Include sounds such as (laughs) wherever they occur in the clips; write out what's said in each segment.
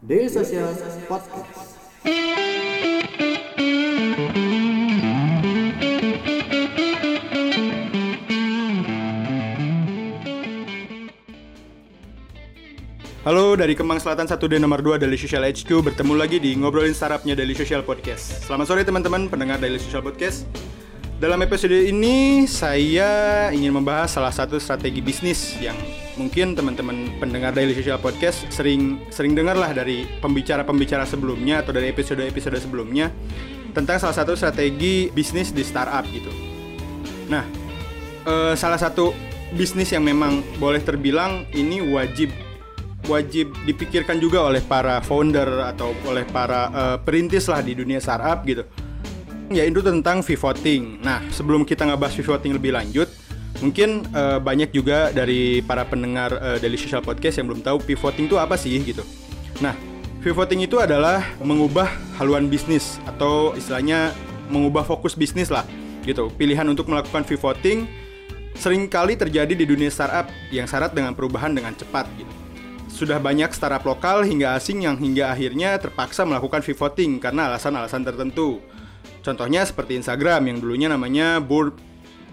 Daily Social Podcast. Halo dari Kemang Selatan 1D nomor 2 Daily Social HQ Bertemu lagi di Ngobrolin Startupnya Daily Social Podcast Selamat sore teman-teman pendengar Daily Social Podcast Dalam episode ini saya ingin membahas salah satu strategi bisnis Yang mungkin teman-teman pendengar Daily Social Podcast sering sering dengar lah dari pembicara-pembicara sebelumnya Atau dari episode-episode sebelumnya Tentang salah satu strategi bisnis di startup gitu Nah, eh, salah satu bisnis yang memang boleh terbilang ini wajib wajib dipikirkan juga oleh para founder atau oleh para eh, perintis lah di dunia startup gitu. Yaitu tentang pivoting. Nah, sebelum kita ngebahas pivoting lebih lanjut, mungkin eh, banyak juga dari para pendengar eh, Daily Social Podcast yang belum tahu pivoting itu apa sih gitu. Nah, pivoting itu adalah mengubah haluan bisnis atau istilahnya mengubah fokus bisnis lah gitu. Pilihan untuk melakukan pivoting sering kali terjadi di dunia startup yang syarat dengan perubahan dengan cepat gitu. Sudah banyak startup lokal hingga asing yang hingga akhirnya terpaksa melakukan pivoting karena alasan-alasan tertentu. Contohnya seperti Instagram yang dulunya namanya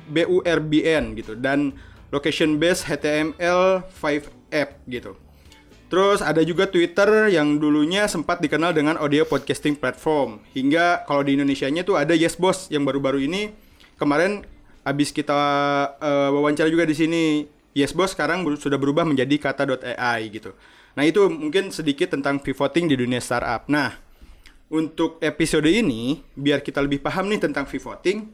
BURBN gitu dan location based HTML5 app gitu. Terus ada juga Twitter yang dulunya sempat dikenal dengan audio podcasting platform. Hingga kalau di Indonesianya tuh ada Yes Boss yang baru-baru ini kemarin habis kita eh, wawancara juga di sini. Yes Boss sekarang ber- sudah berubah menjadi kata.ai gitu. Nah, itu mungkin sedikit tentang pivoting di dunia startup. Nah, untuk episode ini biar kita lebih paham nih tentang pivoting,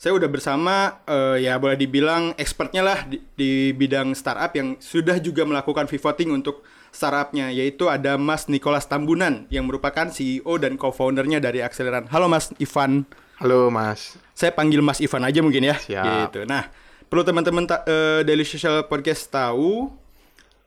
saya udah bersama eh, ya boleh dibilang expertnya lah di, di bidang startup yang sudah juga melakukan pivoting untuk startupnya yaitu ada Mas Nicholas Tambunan yang merupakan CEO dan co-foundernya dari Acceleran. Halo Mas Ivan. Halo Mas. Saya panggil Mas Ivan aja mungkin ya. Siap. Gitu. Nah, perlu teman-teman ta- eh, Daily Social Podcast tahu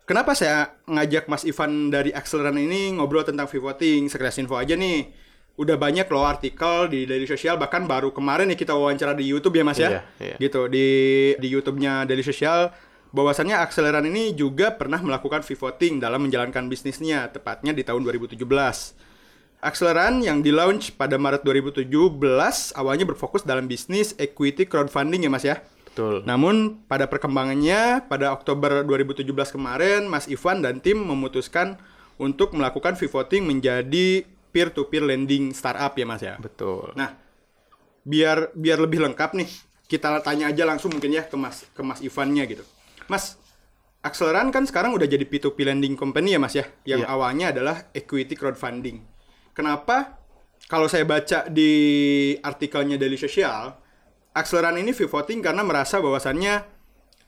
kenapa saya ngajak Mas Ivan dari Acceleran ini ngobrol tentang pivoting. Sekelas info aja nih. Udah banyak loh artikel di Daily Social bahkan baru kemarin nih kita wawancara di YouTube ya Mas ya. Iya, iya. Gitu di di YouTube-nya Daily Social bahwasannya Acceleran ini juga pernah melakukan pivoting dalam menjalankan bisnisnya tepatnya di tahun 2017. Acceleran yang di-launch pada Maret 2017 awalnya berfokus dalam bisnis equity crowdfunding ya Mas ya. Betul. Namun pada perkembangannya pada Oktober 2017 kemarin Mas Ivan dan tim memutuskan untuk melakukan pivoting menjadi peer-to-peer lending startup ya Mas ya. Betul. Nah, biar biar lebih lengkap nih, kita tanya aja langsung mungkin ya ke Mas ke Mas Ivannya gitu. Mas, Acceleran kan sekarang udah jadi P2P lending company ya Mas ya, yang Iya. awalnya adalah equity crowdfunding. Kenapa? Kalau saya baca di artikelnya Daily Social, Acceleran ini pivoting karena merasa bahwasannya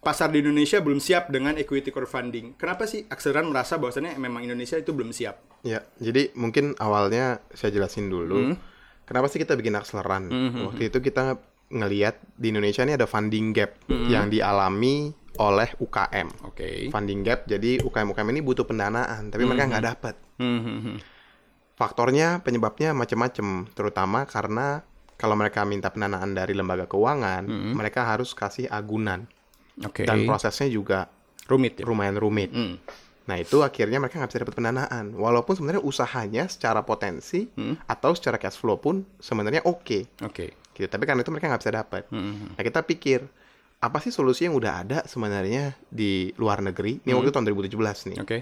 pasar di Indonesia belum siap dengan equity crowdfunding. Kenapa sih Acceleran merasa bahwasannya memang Indonesia itu belum siap? Ya, jadi mungkin awalnya saya jelasin dulu. Hmm. Kenapa sih kita bikin akseleran? Waktu itu kita ngeliat di Indonesia ini ada funding gap Hmm. yang dialami oleh UKM. Oke. Funding gap, jadi UKM-UKM ini butuh pendanaan, tapi mereka nggak dapat. Hmm, hmm, hmm. Faktornya, penyebabnya macam-macam, terutama karena kalau mereka minta pendanaan dari lembaga keuangan, Hmm. mereka harus kasih agunan. Oke. Dan prosesnya juga Rumit ya. lumayan rumit. Hmm. Nah itu akhirnya mereka nggak bisa dapat pendanaan. Walaupun sebenarnya usahanya secara potensi Hmm. atau secara cash flow pun sebenarnya oke. Oke. Gitu. Tapi karena itu mereka nggak bisa dapat. Hmm. Nah kita pikir apa sih solusi yang udah ada sebenarnya di luar negeri? Ini Hmm. waktu tahun 2017 nih. Oke.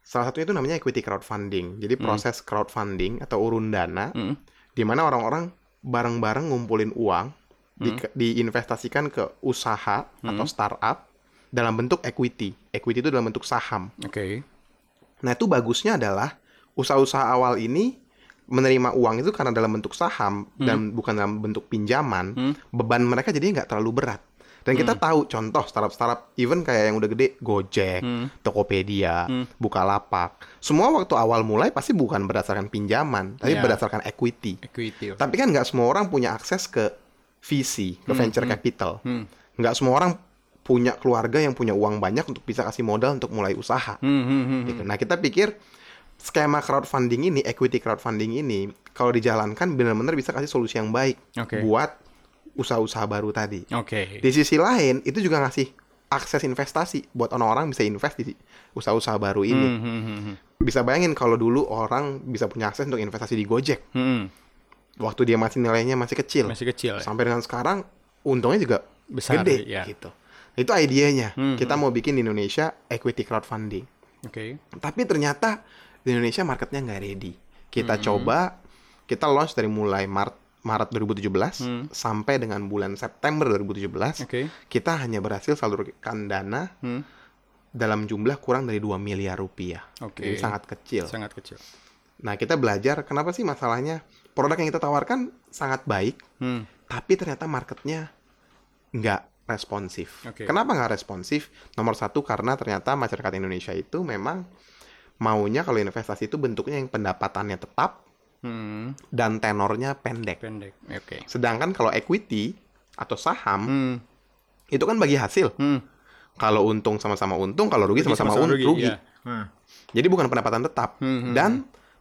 Salah satunya itu namanya equity crowdfunding. Jadi proses crowdfunding atau urun dana, Hmm. di mana orang-orang bareng-bareng ngumpulin uang, di- diinvestasikan ke usaha atau startup dalam bentuk equity. Equity itu dalam bentuk saham. Oke. Nah itu bagusnya adalah usaha-usaha awal ini menerima uang itu karena dalam bentuk saham dan bukan dalam bentuk pinjaman, beban mereka jadi nggak terlalu berat. Dan kita tahu contoh startup-startup even kayak yang udah gede Gojek, Tokopedia, Bukalapak, semua waktu awal mulai pasti bukan berdasarkan pinjaman, tapi Ya. berdasarkan equity. Equity. Tapi kan nggak semua orang punya akses ke VC, ke venture capital. Nggak semua orang punya keluarga yang punya uang banyak untuk bisa kasih modal untuk mulai usaha Hmm, hmm, hmm. gitu. Nah, kita pikir skema crowdfunding ini, equity crowdfunding ini, kalau dijalankan benar-benar bisa kasih solusi yang baik Oke. buat usaha-usaha baru tadi. Oke. Di sisi lain, itu juga ngasih akses investasi buat orang-orang bisa invest di usaha-usaha baru ini. Hmm, hmm, hmm, hmm. bisa bayangin kalau dulu orang bisa punya akses untuk investasi di Gojek Hmm, waktu dia masih nilainya masih kecil. masih kecil ya. Sampai dengan sekarang untungnya juga Besar, gede ya. gitu. Itu idenya. Hmm, Kita mau bikin di Indonesia equity crowdfunding. Oke. Tapi ternyata di Indonesia marketnya nggak ready. Kita Hmm. coba, kita launch dari mulai Maret Maret 2017 Hmm. sampai dengan bulan September 2017, Oke. kita hanya berhasil salurkan dana Hmm, dalam jumlah kurang dari 2 miliar rupiah. Oke. Jadi sangat kecil. sangat kecil. Nah, kita belajar kenapa sih masalahnya produk yang kita tawarkan sangat baik, Hmm, tapi ternyata marketnya nggak responsif. Oke. Kenapa nggak responsif? Nomor satu karena ternyata masyarakat Indonesia itu memang maunya kalau investasi itu bentuknya yang pendapatannya tetap hmm, dan tenornya pendek. pendek. Oke. Sedangkan kalau equity atau saham Hmm, itu kan bagi hasil. hmm. Kalau untung sama-sama untung, kalau rugi sama-sama un- rugi. iya. Hmm. Jadi bukan pendapatan tetap Hmm, hmm, dan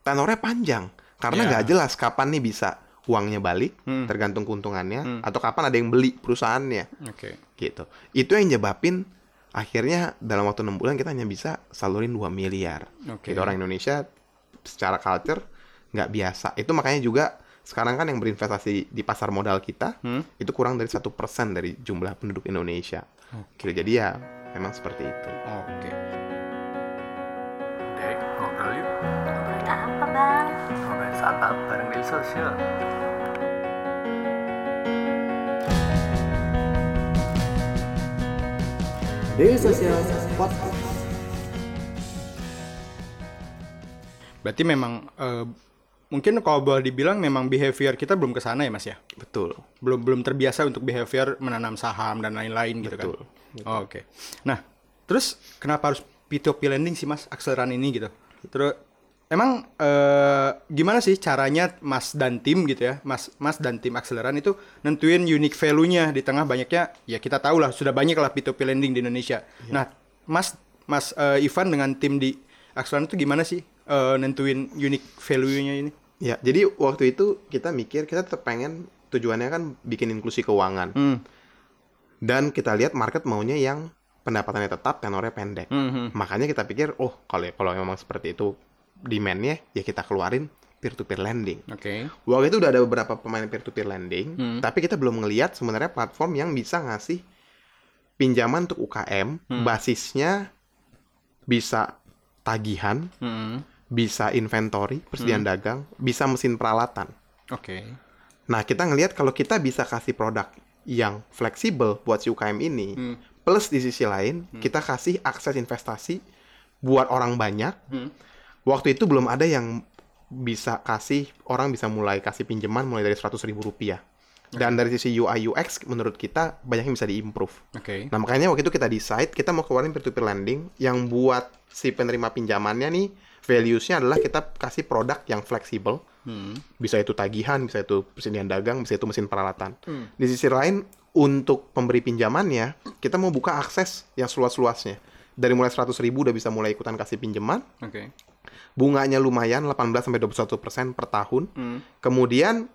tenornya panjang karena Ya. nggak jelas kapan nih bisa uangnya balik, Hmm. tergantung keuntungannya Hmm. atau kapan ada yang beli perusahaannya. Oke. gitu. Itu yang nyebabin akhirnya dalam waktu enam bulan kita hanya bisa salurin 2 miliar. Gitu, orang Indonesia secara culture nggak biasa. Itu makanya juga sekarang kan yang berinvestasi di pasar modal kita Hmm. itu kurang dari satu persen dari jumlah penduduk Indonesia. Gitu, jadi ya memang seperti itu. Oke. Dek, Startup bareng Daily Social. Daily Social Podcast. Berarti memang eh, mungkin kalau boleh dibilang memang behavior kita belum ke sana ya Mas ya? Betul. Belum belum terbiasa untuk behavior menanam saham dan lain-lain gitu Betul. kan. Oh, Oke. Nah, terus kenapa harus P2P lending sih Mas akseleran ini gitu? Terus emang eh, gimana sih caranya Mas dan tim gitu ya, Mas Mas dan tim akseleran itu nentuin unique value-nya di tengah banyaknya ya kita tahu lah sudah banyak lah P2P lending di Indonesia. Nah, Mas Mas eh, Ivan dengan tim di akseleran itu gimana sih eh, nentuin unique value-nya ini? Ya, jadi waktu itu kita mikir kita tetap pengen tujuannya kan bikin inklusi keuangan. Hmm. Dan kita lihat market maunya yang pendapatannya tetap, tenornya pendek. Hmm, hmm. Makanya kita pikir, oh kalau kalau memang seperti itu demand-nya, ya kita keluarin peer-to-peer lending. Oke. Waktu itu udah ada beberapa pemain peer-to-peer lending, Hmm. tapi kita belum ngelihat sebenarnya platform yang bisa ngasih pinjaman untuk UKM, Hmm. basisnya bisa tagihan, Hmm. bisa inventory, persediaan dagang, bisa mesin peralatan. Oke. Nah, kita ngelihat kalau kita bisa kasih produk yang fleksibel buat si UKM ini, Hmm. plus di sisi lain kita kasih akses investasi buat orang banyak. Hmm. Waktu itu belum ada yang bisa kasih orang bisa mulai kasih pinjaman mulai dari 100.000 ribu rupiah. Dan dari sisi UI UX menurut kita banyak yang bisa diimprove. Oke. Nah makanya waktu itu kita decide kita mau keluarin peer-to-peer lending yang buat si penerima pinjamannya nih values-nya adalah kita kasih produk yang fleksibel. Hmm. Bisa itu tagihan, bisa itu persediaan dagang, bisa itu mesin peralatan. Hmm. Di sisi lain untuk pemberi pinjamannya kita mau buka akses yang seluas-luasnya. Dari mulai 100.000 ribu udah bisa mulai ikutan kasih pinjaman. Oke. Bunganya lumayan 18 sampai 21 persen per tahun. Hmm. Kemudian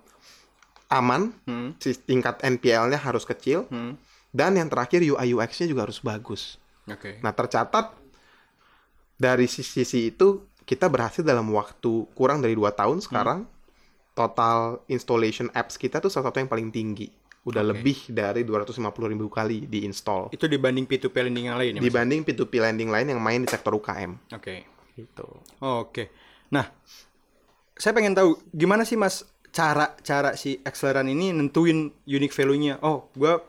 aman, Hmm. tingkat NPL-nya harus kecil. Hmm. Dan yang terakhir UI UX-nya juga harus bagus. Oke. Nah, tercatat dari sisi, itu kita berhasil dalam waktu kurang dari dua tahun sekarang total installation apps kita tuh salah satu yang paling tinggi. Udah Oke. lebih dari 250 ribu kali diinstall. Itu dibanding P2P lending yang lain ya? Dibanding P2P lending lain yang main di sektor UKM. Oke. Gitu. Oh, Oke. Nah, saya pengen tahu gimana sih Mas cara cara si akseleran ini nentuin unique value-nya. Oh, gua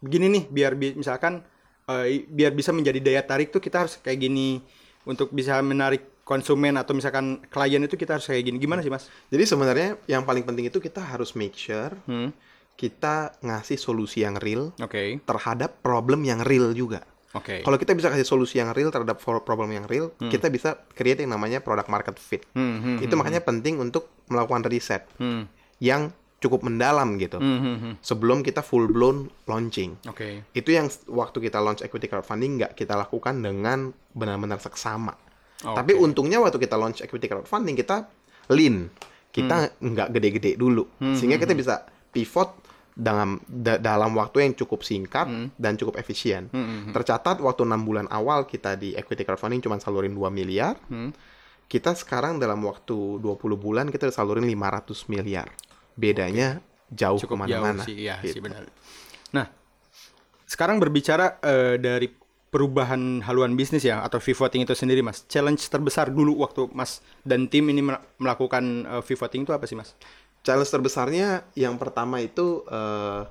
begini nih biar bi- misalkan eh, biar bisa menjadi daya tarik tuh kita harus kayak gini untuk bisa menarik konsumen atau misalkan klien itu kita harus kayak gini. Gimana sih, Mas? Jadi sebenarnya yang paling penting itu kita harus make sure Hmm. kita ngasih solusi yang real Oke. terhadap problem yang real juga. Oke. Kalau kita bisa kasih solusi yang real terhadap problem yang real, kita bisa create yang namanya product market fit. Hmm, hmm, Itu makanya penting untuk melakukan riset Hmm. yang cukup mendalam gitu. Hmm, hmm, hmm. Sebelum kita full blown launching. Oke. Itu yang waktu kita launch equity crowdfunding nggak kita lakukan dengan benar-benar seksama. Oke. Tapi untungnya waktu kita launch equity crowdfunding kita lean. Kita nggak gede-gede dulu. Sehingga kita bisa pivot dalam da- dalam waktu yang cukup singkat dan cukup efisien. Hmm, hmm, Tercatat waktu enam bulan awal kita di equity crowdfunding cuma salurin 2 miliar. Hmm. kita sekarang dalam waktu 20 bulan kita udah salurin 500 miliar. Bedanya jauh Cukup ke mana-mana. jauh sih, iya Gitu. sih benar. Nah, sekarang berbicara eh, dari perubahan haluan bisnis ya atau pivoting itu sendiri, Mas. Challenge terbesar dulu waktu Mas dan tim ini mel- melakukan eh, pivoting itu apa sih, Mas? Challenge terbesarnya yang pertama itu eh,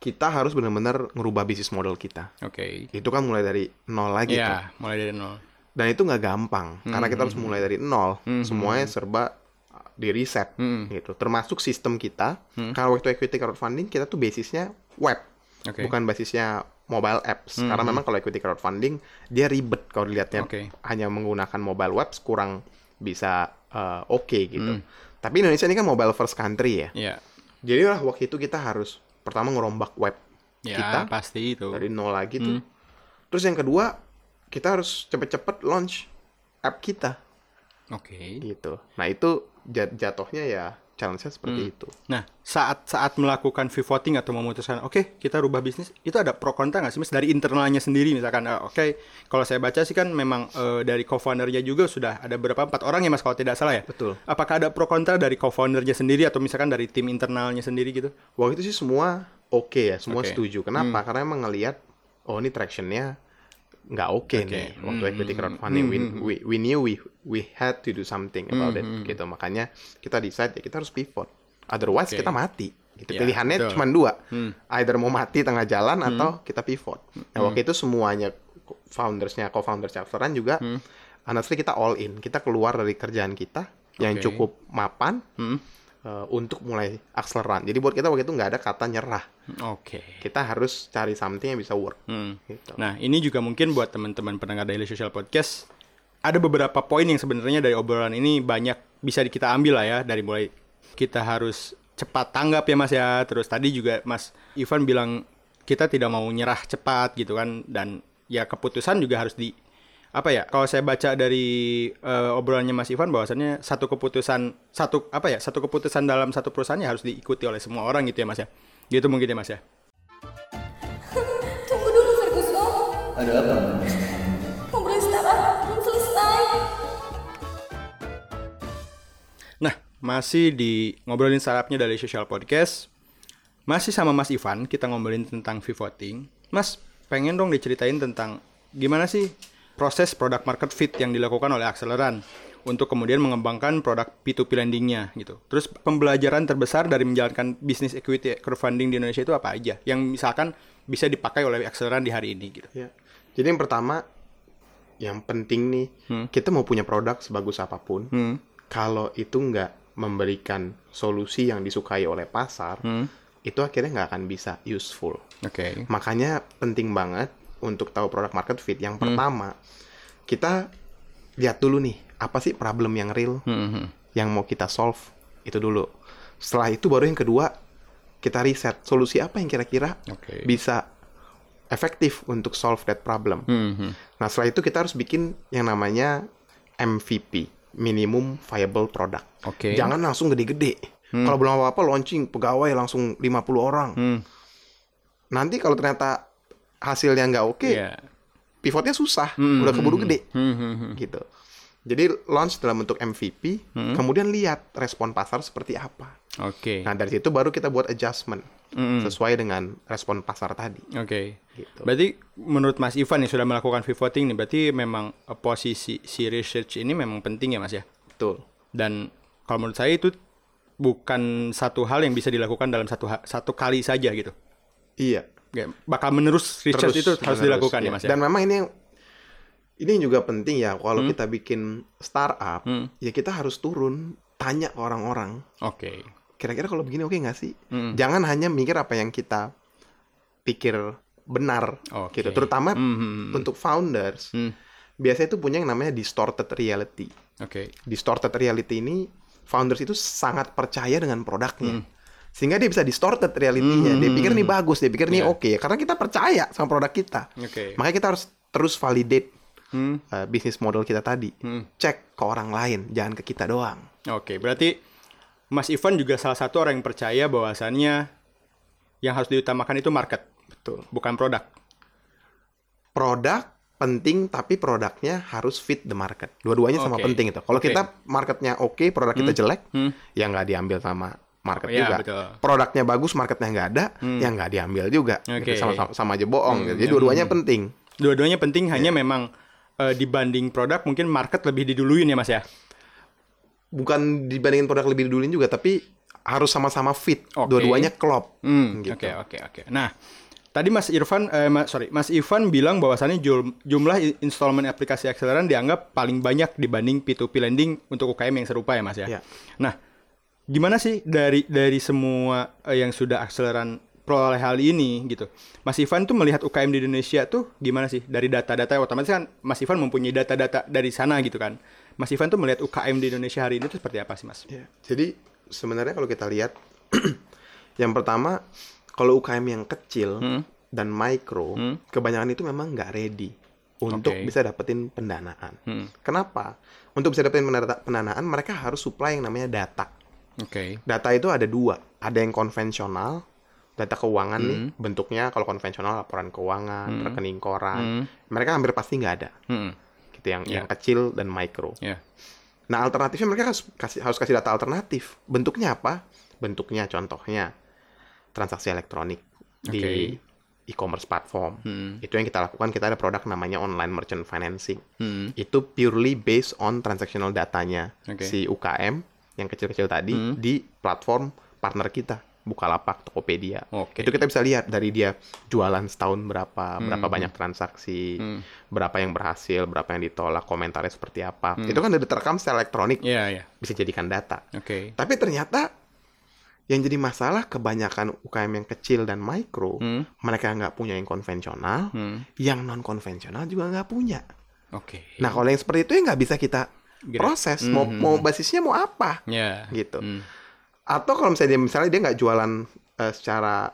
kita harus benar-benar ngerubah bisnis model kita. Oke. Itu kan mulai dari nol lagi tuh. Iya, mulai dari nol. Dan itu nggak gampang karena kita harus mulai dari nol. Semuanya serba uh, di riset gitu. Termasuk sistem kita. Kalau waktu equity crowdfunding kita tuh basisnya web, Oke. bukan basisnya mobile apps. Karena memang kalau equity crowdfunding dia ribet kalau dilihatnya Oke. hanya menggunakan mobile webs kurang bisa uh, oke gitu. Tapi Indonesia ini kan mobile first country ya. Iya. Jadi lah waktu itu kita harus pertama ngerombak web Ya, kita pasti itu. dari nol lagi tuh. Terus yang kedua kita harus cepet-cepet launch app kita Oke. gitu. Nah itu jat- jatuhnya ya challenge-nya seperti itu. Nah, saat saat melakukan pivoting atau memutuskan, oke kita rubah bisnis, itu ada pro kontra nggak sih, Mas? Dari internalnya sendiri, misalkan, eh, oke, kalau saya baca sih kan memang eh, dari co-foundernya juga sudah ada berapa empat orang ya, Mas, kalau tidak salah ya. Betul. Apakah ada pro kontra dari co-foundernya sendiri atau misalkan dari tim internalnya sendiri gitu? Waktu itu sih semua oke ya, semua Oke. setuju. Kenapa? Karena emang ngelihat oh ini traction-nya nggak oke Oke. nih waktu equity crowdfunding. We, we, we knew we we had to do something about it gitu. Makanya kita decide ya kita harus pivot. Otherwise Oke. kita mati. Gitu. Ya, Pilihannya betul. cuma dua. Either mau mati tengah jalan atau kita pivot. Nah waktu itu semuanya foundersnya, co-founders Chapteran juga honestly kita all in. Kita keluar dari kerjaan kita yang Oke. cukup mapan Hmm. Eh, untuk mulai akseleran. Jadi buat kita waktu itu nggak ada kata nyerah. Oke. Kita harus cari something yang bisa work. Hmm. Gitu. Nah, ini juga mungkin buat teman-teman pendengar Daily Social Podcast ada beberapa poin yang sebenarnya dari obrolan ini banyak bisa kita ambil lah ya dari mulai kita harus cepat tanggap ya Mas ya. Terus tadi juga Mas Ivan bilang kita tidak mau nyerah cepat gitu kan dan ya keputusan juga harus di apa ya kalau saya baca dari eh, obrolannya Mas Ivan bahwasannya satu keputusan satu apa ya satu keputusan dalam satu perusahaannya harus diikuti oleh semua orang gitu ya Mas ya gitu mungkin ya Mas ya Tunggu dulu Ferguson. Ada apa? Ngobrol startup belum selesai. Nah, masih di ngobrolin startupnya dari Social Podcast. Masih sama Mas Ivan, kita ngobrolin tentang pivoting. Mas, pengen dong diceritain tentang gimana sih proses product market fit yang dilakukan oleh Acceleran untuk kemudian mengembangkan produk P2P lendingnya gitu. Terus pembelajaran terbesar dari menjalankan bisnis equity crowdfunding di Indonesia itu apa aja? Yang misalkan bisa dipakai oleh Acceleran di hari ini gitu. Ya. Jadi yang pertama, yang penting nih, kita mau punya produk sebagus apa pun, Hmm. kalau itu nggak memberikan solusi yang disukai oleh pasar, itu akhirnya nggak akan bisa useful. Oke. Makanya penting banget untuk tahu produk market fit. Yang pertama, kita lihat dulu nih, apa sih problem yang real Hmm, yang mau kita solve itu dulu. Setelah itu baru yang kedua kita riset solusi apa yang kira-kira Oke. bisa efektif untuk solve that problem. Hmm, Nah setelah itu kita harus bikin yang namanya MVP, minimum viable product. Oke. Jangan langsung gede-gede. Kalau belum apa-apa launching pegawai langsung 50 orang. Hmm. Nanti kalau ternyata hasilnya nggak oke, Iya. pivotnya susah, udah keburu gede, Hmm, hmm, hmm. gitu. Jadi launch dalam bentuk MVP, kemudian lihat respon pasar seperti apa. Oke. Nah dari situ baru kita buat adjustment sesuai dengan respon pasar tadi. Oke. Gitu. Berarti menurut Mas Ivan yang sudah melakukan pivoting nih, berarti memang eh, posisi si research ini memang penting ya Mas ya. Betul. Dan kalau menurut saya itu bukan satu hal yang bisa dilakukan dalam satu satu kali saja gitu. Iya. Ya, bakal menerus research itu harus menerus, dilakukan iya. ya Mas ya. Dan memang ini yang ini yang juga penting ya kalau Hmm. kita bikin startup, ya kita harus turun tanya ke orang-orang. Oke. Kira-kira kalau begini oke nggak sih? Hmm. Jangan hanya mikir apa yang kita pikir benar Oke. gitu. Terutama Hmm, hmm, hmm. untuk founders, Hmm. biasanya itu punya yang namanya distorted reality. Oke. Distorted reality ini founders itu sangat percaya dengan produknya. Hmm. Sehingga dia bisa distorted reality-nya. Dia pikir ini bagus, dia pikir ini Iya. oke. Karena kita percaya sama produk kita. Oke. Makanya kita harus terus validate Hmm. uh, bisnis model kita tadi. Hmm. Cek ke orang lain, jangan ke kita doang. Oke, berarti Mas Ivan juga salah satu orang yang percaya bahwasannya yang harus diutamakan itu market, Betul. bukan produk. Produk penting tapi produknya harus fit the market. Dua-duanya sama Oke. penting itu. Kalau Oke. kita marketnya oke, produk kita jelek, ya nggak diambil sama market Iya, juga. betul. Produknya bagus, marketnya nggak ada, ya nggak diambil juga. Oke. Gitu, sama, sama, sama aja bohong. gitu. Jadi dua-duanya penting. Dua-duanya penting hanya Iya. memang eh, dibanding produk mungkin market lebih diduluin ya Mas ya. Bukan dibandingin produk lebih duluin juga, tapi harus sama-sama fit. Oke. Dua-duanya klop. Hmm, gitu. Oke oke oke. Nah, tadi Mas Irfan, eh, Ma- sorry, Mas Ivan bilang bahwasannya jumlah installment aplikasi akseleran dianggap paling banyak dibanding P2P lending untuk UKM yang serupa ya Mas ya. Iya. Nah, gimana sih dari dari semua eh, yang sudah akseleran peroleh hal ini gitu. Mas Ivan tuh melihat UKM di Indonesia tuh gimana sih dari data-data otomatis kan Mas Ivan mempunyai data-data dari sana gitu kan. Mas Ivan tuh melihat UKM di Indonesia hari ini tuh seperti apa sih Mas? Ya, Jadi sebenarnya kalau kita lihat, (clears throat) yang pertama kalau UKM yang kecil Hmm. dan mikro, kebanyakan itu memang nggak ready untuk Oke. bisa dapetin pendanaan. Hmm. Kenapa? Untuk bisa dapetin pendana- pendanaan, mereka harus supply yang namanya data. Oke. Data itu ada dua, ada yang konvensional, data keuangan nih, Hmm. bentuknya kalau konvensional laporan keuangan, rekening koran, mereka hampir pasti nggak ada. Hmm. Gitu yang Ya. yang kecil dan mikro. Ya. Nah, alternatifnya mereka harus kasih harus kasih data alternatif. Bentuknya apa? Bentuknya contohnya transaksi elektronik di e-commerce platform. Hmm. Itu yang kita lakukan, kita ada produk namanya online merchant financing. Hmm. Itu purely based on transactional datanya Oke. si UKM yang kecil-kecil tadi Hmm. di platform partner kita. Bukalapak, Tokopedia. Oke. Itu kita bisa lihat dari dia jualan setahun berapa, Hmm. berapa banyak transaksi, berapa yang berhasil, berapa yang ditolak, komentarnya seperti apa. Itu kan udah terekam secara elektronik Iya, iya. bisa jadikan data. Oke. Tapi ternyata yang jadi masalah kebanyakan UKM yang kecil dan mikro, Hmm. mereka nggak punya yang konvensional, Hmm. yang non konvensional juga nggak punya. Oke. Nah kalau yang seperti itu ya nggak bisa kita Gerak. proses. Mau mau basisnya mau apa? Ya. Gitu. Hmm. Atau kalau misalnya dia misalnya dia nggak jualan eh, secara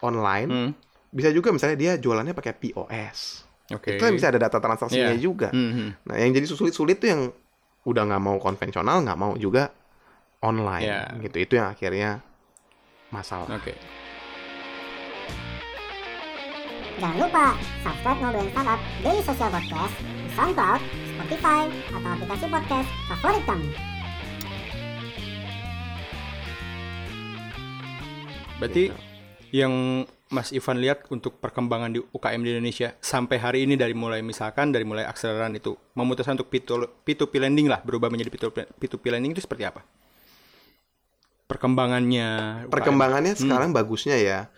online, Hmm. bisa juga misalnya dia jualannya pakai POS. Oke. Itu yang bisa ada data transaksinya Iya. juga. Hmm. Nah, yang jadi sulit-sulit tuh yang udah nggak mau konvensional, nggak mau juga online, Ya. gitu. Itu yang akhirnya masalah. Oke. Jangan lupa subscribe Ngobrolin Startup Daily Social Podcast di SoundCloud, Spotify, atau aplikasi podcast favorit kamu. Berarti Gitu. yang Mas Ivan lihat untuk perkembangan di UKM di Indonesia sampai hari ini dari mulai misalkan dari mulai akseleran itu memutuskan untuk P2, P2P lending lah berubah menjadi P2P, P2P lending itu seperti apa? Perkembangannya UKM. Perkembangannya sekarang bagusnya ya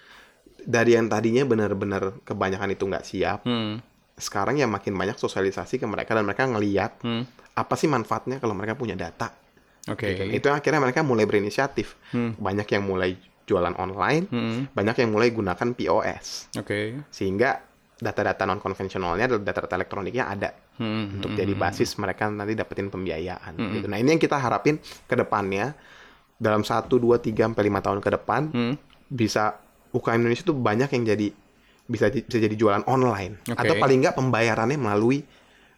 dari yang tadinya benar-benar kebanyakan itu nggak siap, Hmm. Sekarang ya makin banyak sosialisasi ke mereka dan mereka ngeliat Hmm. apa sih manfaatnya kalau mereka punya data. Oke. Gitu. Itu akhirnya mereka mulai berinisiatif. Hmm. Banyak yang mulai jualan online, Hmm. banyak yang mulai gunakan POS. Oke. Sehingga data-data non konvensionalnya adalah data-data elektroniknya ada Hmm. untuk jadi basis mereka nanti dapetin pembiayaan gitu. Nah, ini yang kita harapin ke depannya dalam 1 2 3 sampai 5 tahun ke depan Hmm. bisa UKM Indonesia tuh banyak yang jadi bisa bisa jadi jualan online Oke. atau paling nggak pembayarannya melalui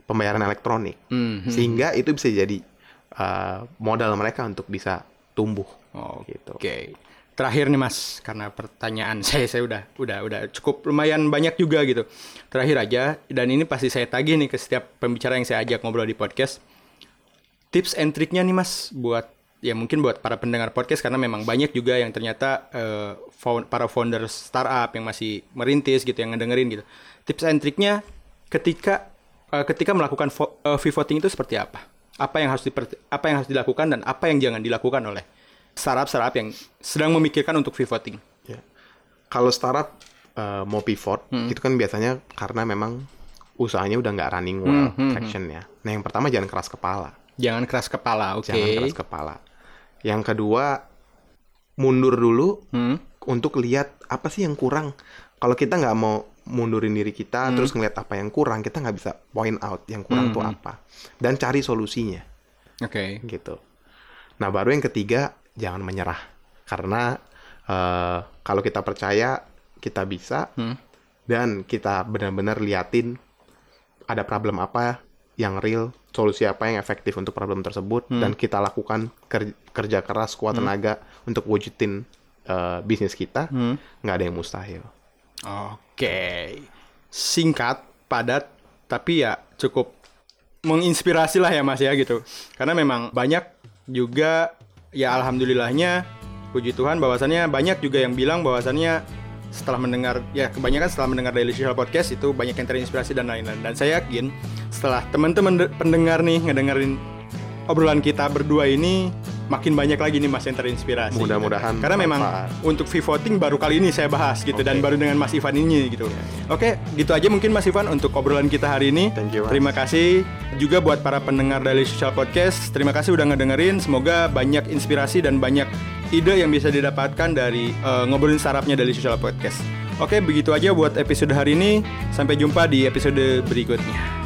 pembayaran elektronik. Hmm. Sehingga itu bisa jadi uh, modal mereka untuk bisa tumbuh. Oke. Gitu. Terakhir nih Mas, karena pertanyaan (laughs) saya saya udah udah udah cukup lumayan banyak juga gitu. Terakhir aja dan ini pasti saya tagih nih ke setiap pembicara yang saya ajak ngobrol di podcast. Tips and triknya nih Mas buat ya mungkin buat para pendengar podcast karena memang banyak juga yang ternyata eh, found- para founder startup yang masih merintis gitu yang ngedengerin gitu. Tips and triknya ketika eh, ketika melakukan vo- eh, voting itu seperti apa? Apa yang harus diper- apa yang harus dilakukan dan apa yang jangan dilakukan oleh startup-startup yang sedang memikirkan untuk voting? Ya. Kalau startup uh, mau pivot Hmm. itu kan biasanya karena memang usahanya udah nggak running well, Hmm, tractionnya. Nah yang pertama jangan keras kepala, Jangan keras kepala, oke. jangan keras kepala. Yang kedua mundur dulu Hmm. untuk lihat apa sih yang kurang. Kalau kita nggak mau mundurin diri kita Hmm. terus ngeliat apa yang kurang, kita nggak bisa point out yang kurang tuh apa dan cari solusinya Oke. gitu. Nah baru yang ketiga jangan menyerah karena eh, kalau kita percaya kita bisa Hmm. dan kita benar-benar liatin ada problem apa yang real, solusi apa yang efektif untuk problem tersebut Hmm. dan kita lakukan ker- kerja keras kuat tenaga untuk wujudin eh, bisnis kita, Hmm. nggak ada yang mustahil. Oke. Singkat, padat, tapi ya cukup menginspirasi lah ya Mas ya gitu. Karena memang banyak juga ya alhamdulillahnya puji Tuhan bahwasannya banyak juga yang bilang bahwasannya setelah mendengar ya kebanyakan setelah mendengar Daily Social Podcast itu banyak yang terinspirasi dan lain-lain. Dan saya yakin setelah teman-teman de- pendengar nih ngedengerin obrolan kita berdua ini makin banyak lagi nih Mas yang terinspirasi. Mudah-mudahan Karena memang untuk V-voting baru kali ini saya bahas gitu dan Oke. baru dengan Mas Ivan ini gitu. Oke, gitu aja mungkin Mas Ivan untuk obrolan kita hari ini. Thank you, Mas. Terima kasih juga buat para pendengar Daily Social Podcast. Terima kasih udah ngedengerin. Semoga banyak inspirasi dan banyak ide yang bisa didapatkan dari eh, ngobrolin sarapnya Daily Social Podcast. Oke, begitu aja buat episode hari ini. Sampai jumpa di episode berikutnya.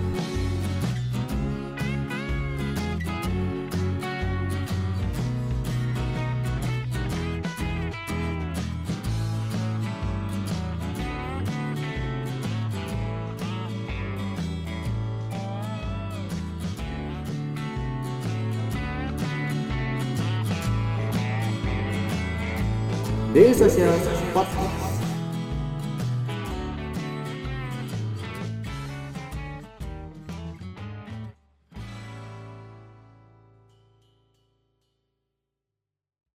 Daily Social Podcast.